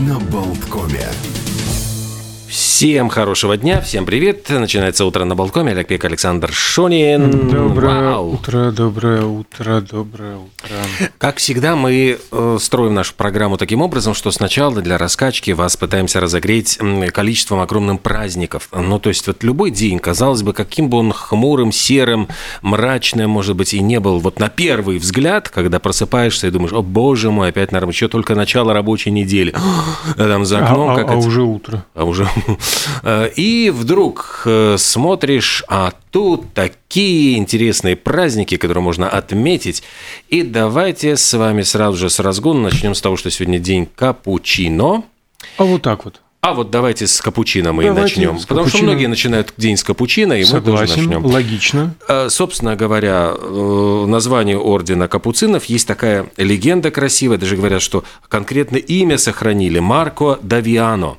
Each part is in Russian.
на Болткоме. Всем хорошего дня, всем привет. Начинается утро на Болткоме. Олег Пек, Александр Шонин. Доброе Вау. утро, доброе утро, доброе утро. Как всегда, мы э, строим нашу программу таким образом, что сначала для раскачки вас пытаемся разогреть количеством огромным праздников. Ну, то есть вот любой день, казалось бы, каким бы он хмурым, серым, мрачным, может быть, и не был, вот на первый взгляд, когда просыпаешься и думаешь, о боже мой, опять, наверное, еще только начало рабочей недели. А Там за окном а, а это- уже утро. а уже. Э, И вдруг э, смотришь, а тут такие интересные праздники, которые можно отметить. И давайте с вами сразу же с разгона начнем с того, что сегодня день капучино. А вот так вот. А вот давайте с капучино мы Давайте начнем. Потому что капучино. многие начинают день с капучино, и мы тоже Согласен, начнем. логично. Э, Собственно говоря, э, название ордена капуцинов есть такая легенда красивая, даже говорят, что конкретно имя сохранили Марко Давиано.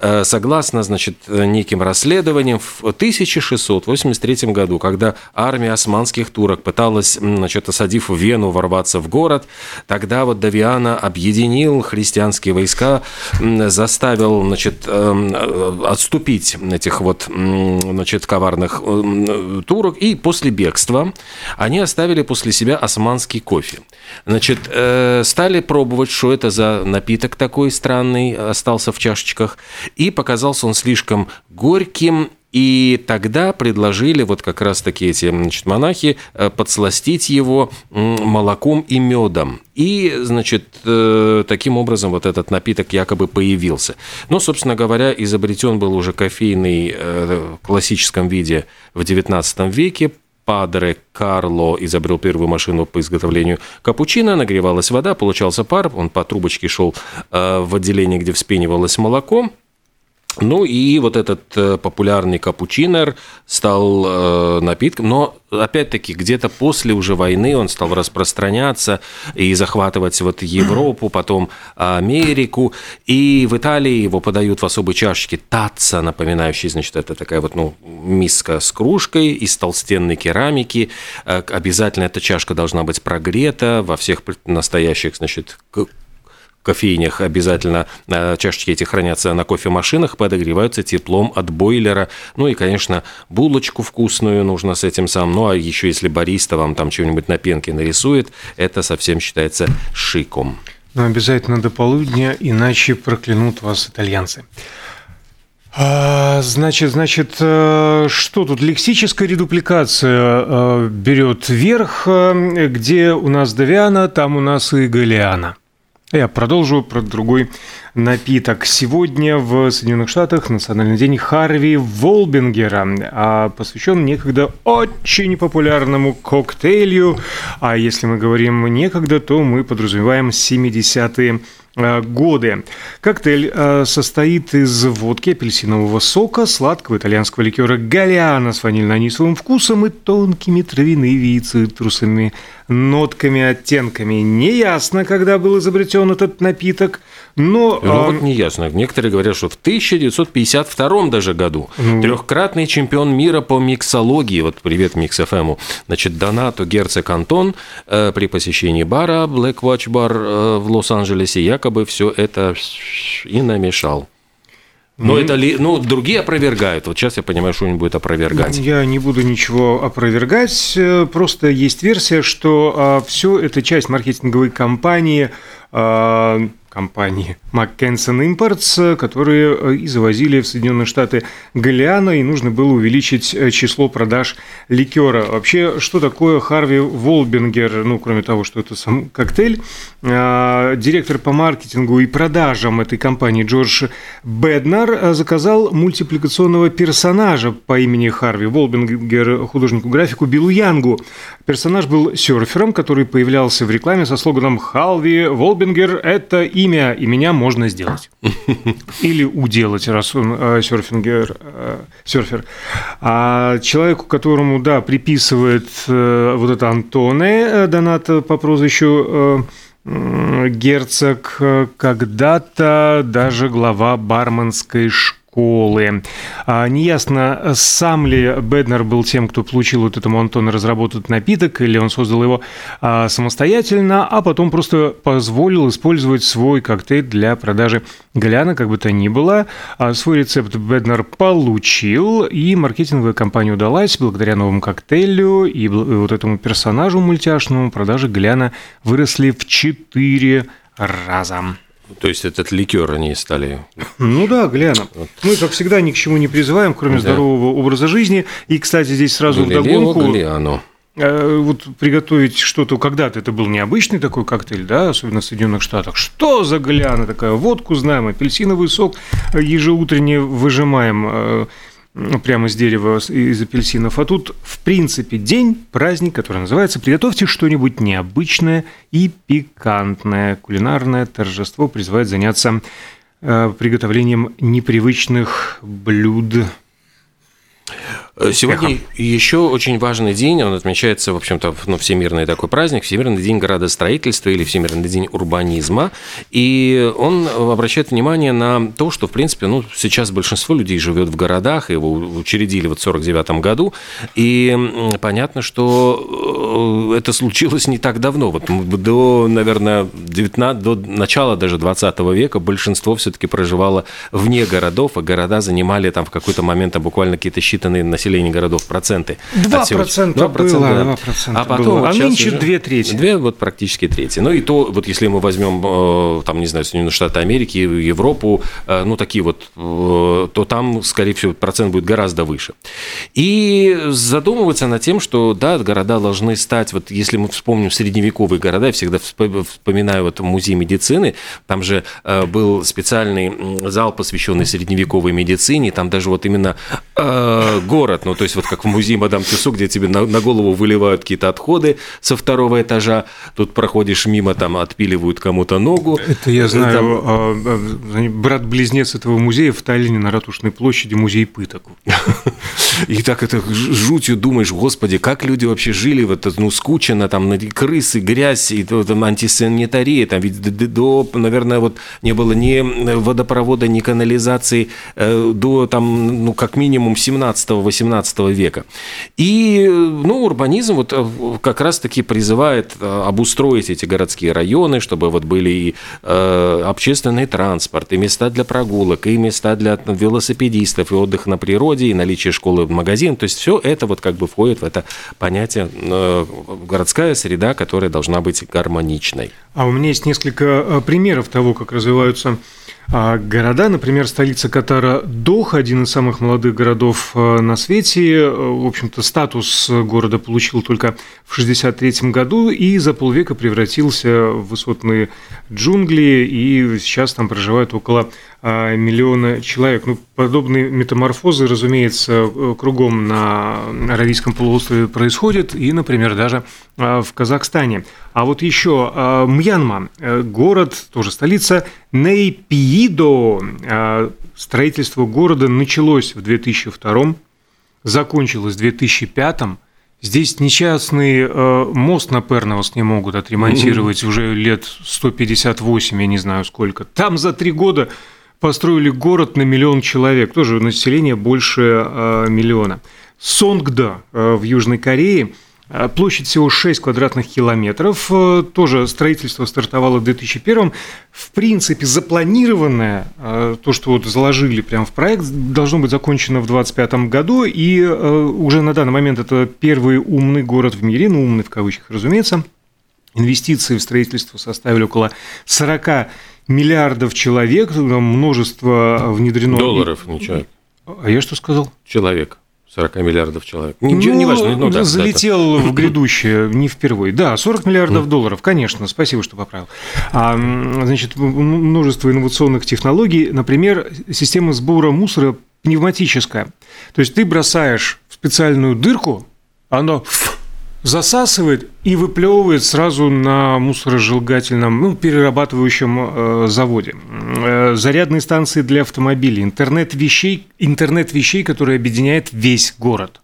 Э, Согласно, значит, неким расследованиям, в 1683 году, когда армия османских турок пыталась, значит, осадив Вену, ворваться в город, тогда вот Давиано объединил христианские войска, заставил, значит, эм, э, отступить этих вот, значит, коварных м, турок, и после бегства они оставили после себя османский кофе. Значит, э, стали пробовать, что это за напиток такой странный остался в чашечках, и показался он слишком горьким, и тогда предложили вот как раз таки эти значит, монахи э, подсластить его молоком и медом. И, значит, э, таким образом вот этот напиток якобы появился. Но, собственно говоря, изобретен был уже кофейный э, в классическом виде в XIX веке. Падре Карло изобрел первую машину по изготовлению капучино, нагревалась вода, получался пар, он по трубочке шел в отделение, где вспенивалось молоко, ну и вот этот э, популярный капучинер стал э, напитком, но опять-таки где-то после уже войны он стал распространяться и захватывать вот Европу, потом Америку, и в Италии его подают в особой чашечке таца, напоминающей, значит, это такая вот, ну, миска с кружкой из толстенной керамики, Э, обязательно эта чашка должна быть прогрета во всех настоящих, значит, кофейнях обязательно э, чашечки эти хранятся на кофемашинах, подогреваются теплом от бойлера. Ну и, конечно, булочку вкусную нужно с этим самым. Ну а еще если бариста вам там чего-нибудь на пенке нарисует, это совсем считается шиком. Но обязательно до полудня, иначе проклянут вас итальянцы. А, Значит, значит, э, что тут? Лексическая редупликация э, берет верх, где у нас Давиана, там у нас и Галиана. Я продолжу про другой напиток. Сегодня в Соединенных Штатах национальный день Харви Волбингера, а посвящен некогда очень популярному коктейлю. А если мы говорим некогда, то мы подразумеваем 70-е э, годы. Коктейль э, состоит из водки, апельсинового сока, сладкого итальянского ликера галиана с ванильно-анисовым вкусом и тонкими травяными и цитрусами нотками, оттенками. Неясно, когда был изобретен этот напиток, но... Ну а, вот неясно. Некоторые говорят, что в 1952 даже году Ну. трехкратный чемпион мира по миксологии, вот привет Микс ФМу, значит, Донато Герцог Антон э, при посещении бара Black Watch Bar э, в Лос-Анджелесе якобы все это и намешал. Но это ли, ну, другие опровергают. Вот сейчас я понимаю, что он будет опровергать. Я не буду ничего опровергать, э, просто есть версия, что все это часть маркетинговой кампании а, компании Mackensen Imports, которые э, и завозили в Соединенные Штаты Галиана, и нужно было увеличить э, число продаж ликера. Вообще, что такое Харви Волбингер, ну, кроме того, что это сам коктейль, а, директор по маркетингу и продажам этой компании Джордж Беднар э, заказал мультипликационного персонажа по имени Харви Волбингер художнику-графику Биллу Янгу. Персонаж был серфером, который появлялся в рекламе со слоганом «Халви Волбингер – это имя, и меня можно сделать». Или уделать, раз он э, серфингер, э, серфер. А человеку, которому, да, приписывает э, вот это Антоне, донат по прозвищу Герцог, когда-то даже глава барменской школы школы. А, неясно, сам ли Беднер был тем, кто получил вот этому Антону разработать напиток, или он создал его а, самостоятельно, а потом просто позволил использовать свой коктейль для продажи Гляна, как бы то ни было. А, свой рецепт Беднер получил, и маркетинговая кампания удалась благодаря новому коктейлю и вот этому персонажу мультяшному. Продажи Гляна выросли в 4 раза. То есть этот ликер они стали. Ну да, Гляна. Вот. Мы, как всегда, ни к чему не призываем, кроме да. здорового образа жизни. И, кстати, здесь сразу Галилео вдогонку... Галиано. Э, вот приготовить что-то когда-то это был необычный такой коктейль, да, особенно в Соединенных Штатах. Что за гляна такая? Водку знаем, апельсиновый сок ежеутренне выжимаем э, прямо с дерева из апельсинов. А тут, в принципе, день, праздник, который называется «Приготовьте что-нибудь необычное и пикантное». Кулинарное торжество призывает заняться э, приготовлением непривычных блюд сегодня Эхо. еще очень важный день, он отмечается, в общем-то, ну, Всемирный такой праздник, Всемирный день градостроительства или Всемирный день урбанизма, и он обращает внимание на то, что, в принципе, ну, сейчас большинство людей живет в городах, его учредили вот в 49 году, и понятно, что э, это случилось не так давно, вот до, наверное, 19, до начала даже 20 века большинство все-таки проживало вне городов, а города занимали там в какой-то момент там, буквально какие-то считанные населения населения городов проценты. 2% 2% было, 2% а потом было. Вот а нынче уже... две трети. Две, вот практически трети. Ну и то, вот если мы возьмем, э, там, не знаю, Соединенные Штаты Америки, Европу, э, ну такие вот, э, то там, скорее всего, процент будет гораздо выше. И задумываться над тем, что, да, города должны стать, вот если мы вспомним средневековые города, я всегда вспоминаю вот музей медицины, там же был специальный зал, посвященный средневековой медицине, там даже вот именно город город. Ну, то есть вот как в музее Мадам Тюсо, где тебе на, на голову выливают какие-то отходы со второго этажа, тут проходишь мимо, там отпиливают кому-то ногу. Это я знаю, там... А, а, брат-близнец этого музея в Таллине на Ратушной площади музей пыток. И так это жутью думаешь, господи, как люди вообще жили, вот, ну, скучно, там, крысы, грязь, и там, антисанитария, там, ведь до, наверное, вот не было ни водопровода, ни канализации э, до, там, ну, как минимум 17-18 века. И, ну, урбанизм вот э, как раз-таки призывает э, обустроить эти городские районы, чтобы вот были и общественный транспорт, и места для прогулок, и места для велосипедистов, и отдых на природе, и наличие школы магазин. То есть все это вот как бы входит в это понятие э, городская среда, которая должна быть гармоничной. А у меня есть несколько э, примеров того, как развиваются а города, например, столица Катара Доха, один из самых молодых городов э, на свете, в общем-то, статус города получил только в 1963 году и за полвека превратился в высотные джунгли, и сейчас там проживают около миллиона человек. Ну, подобные метаморфозы, разумеется, кругом на Аравийском полуострове происходят, и, например, даже а, в Казахстане. А вот еще а, Мьянма, э, город, тоже столица, Нейпиидо. Строительство города началось в 2002 закончилось в 2005 Здесь несчастный э, мост на Перновос не могут отремонтировать уже лет 158, я не знаю сколько. Там за три года построили город на миллион человек, тоже население больше э, миллиона. Сонгда э, в Южной Корее – Площадь всего 6 квадратных километров. Тоже строительство стартовало в 2001 В принципе, запланированное, то, что вот заложили прямо в проект, должно быть закончено в 2025 году. И уже на данный момент это первый умный город в мире, ну, умный в кавычках, разумеется. Инвестиции в строительство составили около 40 миллиардов человек, множество внедрено. Долларов, не человек. А я что сказал? Человек. 40 миллиардов человек. Ничего, ну, не важно. Ну, да, залетел да, в грядущее, не впервые. Да, 40 миллиардов mm. долларов, конечно, спасибо, что поправил. А, значит, множество инновационных технологий, например, система сбора мусора пневматическая. То есть ты бросаешь в специальную дырку, оно засасывает и выплевывает сразу на мусоросжигательном, ну, перерабатывающем э, заводе. Э, зарядные станции для автомобилей, интернет вещей, интернет вещей, который объединяет весь город.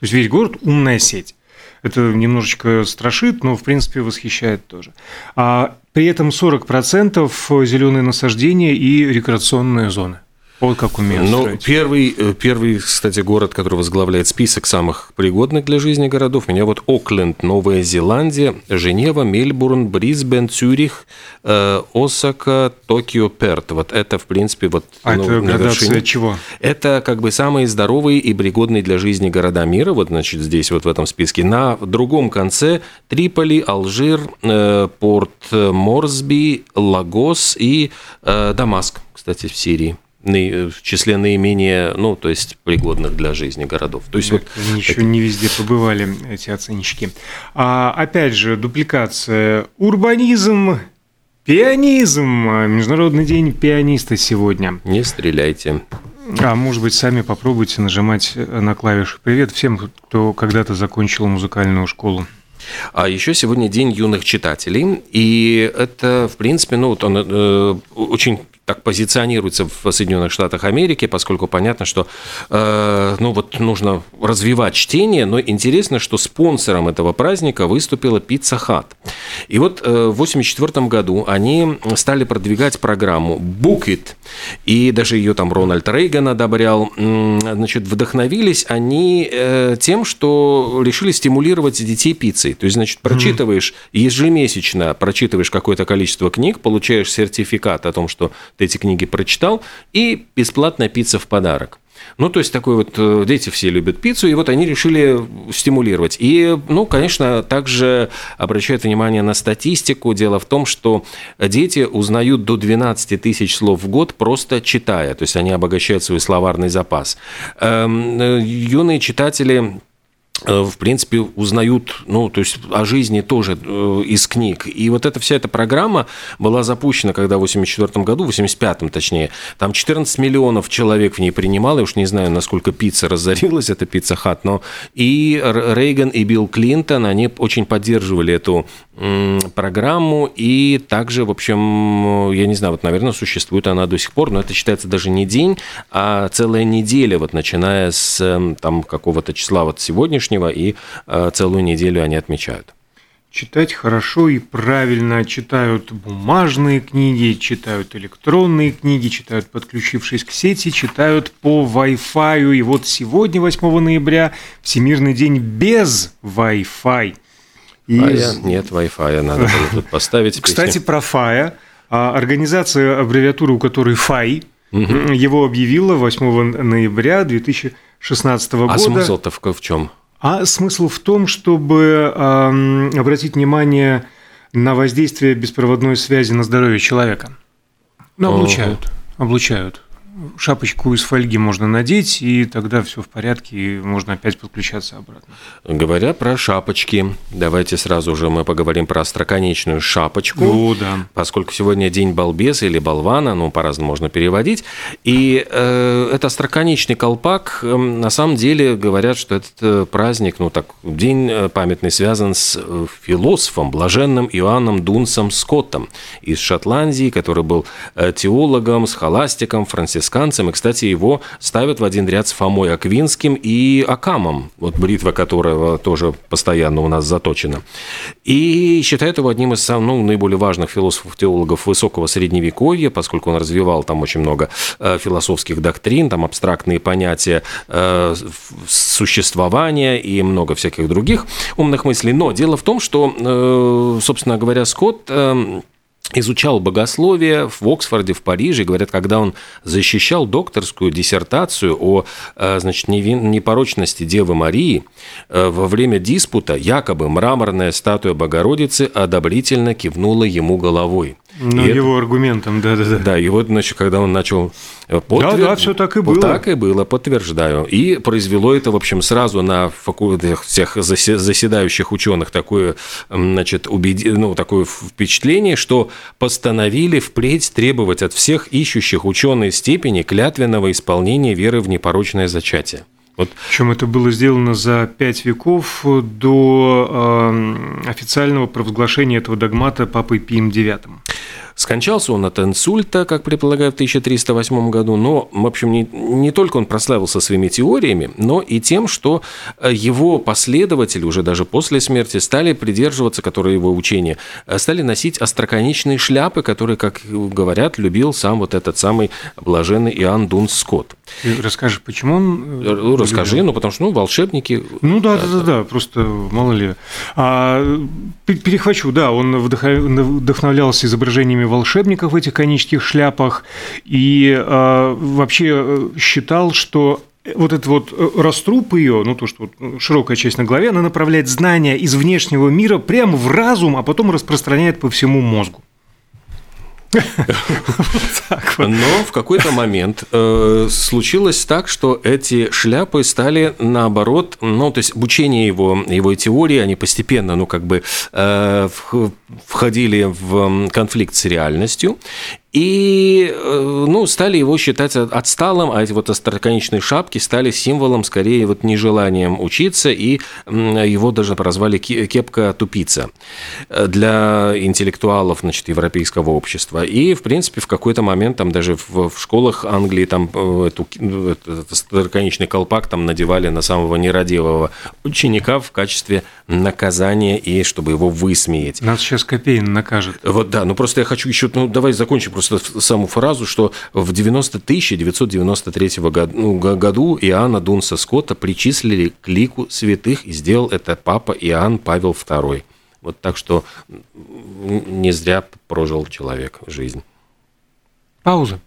То есть весь город – умная сеть. Это немножечко страшит, но, в принципе, восхищает тоже. А при этом 40% зеленые насаждения и рекреационные зоны. Вот как умеют Но первый, э, первый, кстати, город, который возглавляет список самых пригодных для жизни городов, у меня вот Окленд, Новая Зеландия, Женева, Мельбурн, Брисбен, Цюрих, э, Осака, Токио, Перт. Вот это, в принципе, вот... А ну, это градация чего? Это как бы самые здоровые и пригодные для жизни города мира, вот, значит, здесь вот в этом списке. На другом конце Триполи, Алжир, э, Порт Морсби, Лагос и Дамаск, кстати, в Сирии в числе наименее, ну, то есть пригодных для жизни городов. То есть вот они еще не везде побывали эти оценщики. А опять же, дупликация, урбанизм, пианизм, Международный день пианиста сегодня. Не стреляйте. А может быть, сами попробуйте нажимать на клавиши. Привет всем, кто когда-то закончил музыкальную школу. А еще сегодня день юных читателей, и это, в принципе, ну, вот он э, очень так позиционируется в Соединенных Штатах Америки, поскольку понятно, что э, ну вот нужно развивать чтение, но интересно, что спонсором этого праздника выступила Pizza Hut. И вот э, в 1984 году они стали продвигать программу Book It, и даже ее там Рональд Рейган одобрял. Значит, вдохновились они э, тем, что решили стимулировать детей пиццей. То есть, значит, прочитываешь ежемесячно, прочитываешь какое-то количество книг, получаешь сертификат о том, что эти книги прочитал, и бесплатная пицца в подарок. Ну, то есть, такой вот, э, дети все любят пиццу, и вот они решили стимулировать. И, ну, конечно, также обращают внимание на статистику. Дело в том, что дети узнают до 12 тысяч слов в год просто читая, то есть они обогащают свой словарный запас. Эм, э, юные читатели в принципе, узнают, ну, то есть о жизни тоже э, из книг. И вот эта вся эта программа была запущена, когда в 84 году, в 85-м точнее, там 14 миллионов человек в ней принимало, я уж не знаю, насколько пицца разорилась, эта пицца хат, но и Рейган, и Билл Клинтон, они очень поддерживали эту программу, и также, в общем, я не знаю, вот, наверное, существует она до сих пор, но это считается даже не день, а целая неделя, вот начиная с там какого-то числа вот сегодняшнего, сегодняшнего, и э, целую неделю они отмечают. Читать хорошо и правильно. Читают бумажные книги, читают электронные книги, читают, подключившись к сети, читают по Wi-Fi. И вот сегодня, 8 ноября, Всемирный день без Wi-Fi. И... А я, нет Wi-Fi, надо было тут поставить. Кстати, про FAI. А, организация, аббревиатура у которой FAI, его объявила 8 ноября 2016 года. А смысл-то в чем? А смысл в том, чтобы э, обратить внимание на воздействие беспроводной связи на здоровье человека. Ну, облучают. Облучают шапочку из фольги можно надеть, и тогда все в порядке, и можно опять подключаться обратно. Говоря про шапочки, давайте сразу же мы поговорим про остроконечную шапочку. О, да. Поскольку сегодня день балбеса или болвана, ну, по-разному можно переводить. И э, это остроконечный колпак, э, на самом деле говорят, что этот э, праздник, ну, так, день э, памятный связан с э, философом, блаженным Иоанном Дунсом Скоттом из Шотландии, который был теологом, схоластиком, франциском францисканцем, и, кстати, его ставят в один ряд с Фомой Аквинским и Акамом, вот бритва которого тоже постоянно у нас заточена. И считают его одним из ну, наиболее важных философов-теологов высокого средневековья, поскольку он развивал там очень много э, философских доктрин, там абстрактные понятия э, существования и много всяких других умных мыслей. Но дело в том, что, э, собственно говоря, Скотт изучал богословие в Оксфорде, в Париже. Говорят, когда он защищал докторскую диссертацию о э, значит, непорочности Девы Марии, э, во время диспута якобы мраморная статуя Богородицы одобрительно кивнула ему головой. Ну, и его это... аргументом, да-да-да. Да, и вот, значит, когда он начал... Подтвер... Да, да, все так и было. Так и было, подтверждаю. И произвело это, в общем, сразу на факультетах всех заседающих ученых такое, значит, убеди... ну, такое впечатление, что постановили впредь требовать от всех ищущих ученые степени клятвенного исполнения веры в непорочное зачатие. Вот. Причем это было сделано за пять веков до э, официального провозглашения этого догмата Папой Пием IX. Скончался он от инсульта, как предполагают, в 1308 году, но, в общем, не, не только он прославился своими теориями, но и тем, что э, его последователи уже даже после смерти стали придерживаться, которые его учения, э, стали носить остроконечные шляпы, которые, как говорят, любил сам вот этот самый блаженный Иоанн Дунс Скотт. Ты расскажешь, почему он... Э, ну, расскажи, ну, потому что, ну, волшебники... Ну, да, да, да, да, просто мало ли. А, перехвачу, да, он вдохновлялся изображениями волшебников в этих конических шляпах и а, вообще э, считал, что вот этот вот э, раструб ее, ну то, что вот широкая часть на голове, она направляет знания из внешнего мира прямо в разум, а потом распространяет по всему мозгу. Но в какой-то момент э, случилось так, что эти шляпы стали наоборот, ну, то есть обучение его, его теории, они постепенно, ну, как бы э, входили в конфликт с реальностью, и э, ну, стали его считать отсталым, а эти вот остроконечные шапки стали символом скорее вот нежеланием учиться, и его даже прозвали кепка тупица для интеллектуалов значит, европейского общества. И, в принципе, в какой-то момент там даже в, в школах Англии там э, эту, этот остроконечный колпак там надевали на самого нерадивого ученика в качестве наказания и чтобы его высмеять. Нас сейчас Копейн накажет. Вот да, ну просто я хочу еще, ну давай закончим просто саму фразу, что в 90 1993 году, ну, году Иоанна Дунса Скотта причислили к лику святых, и сделал это папа Иоанн Павел II. Вот так что не зря прожил человек жизнь. Пауза.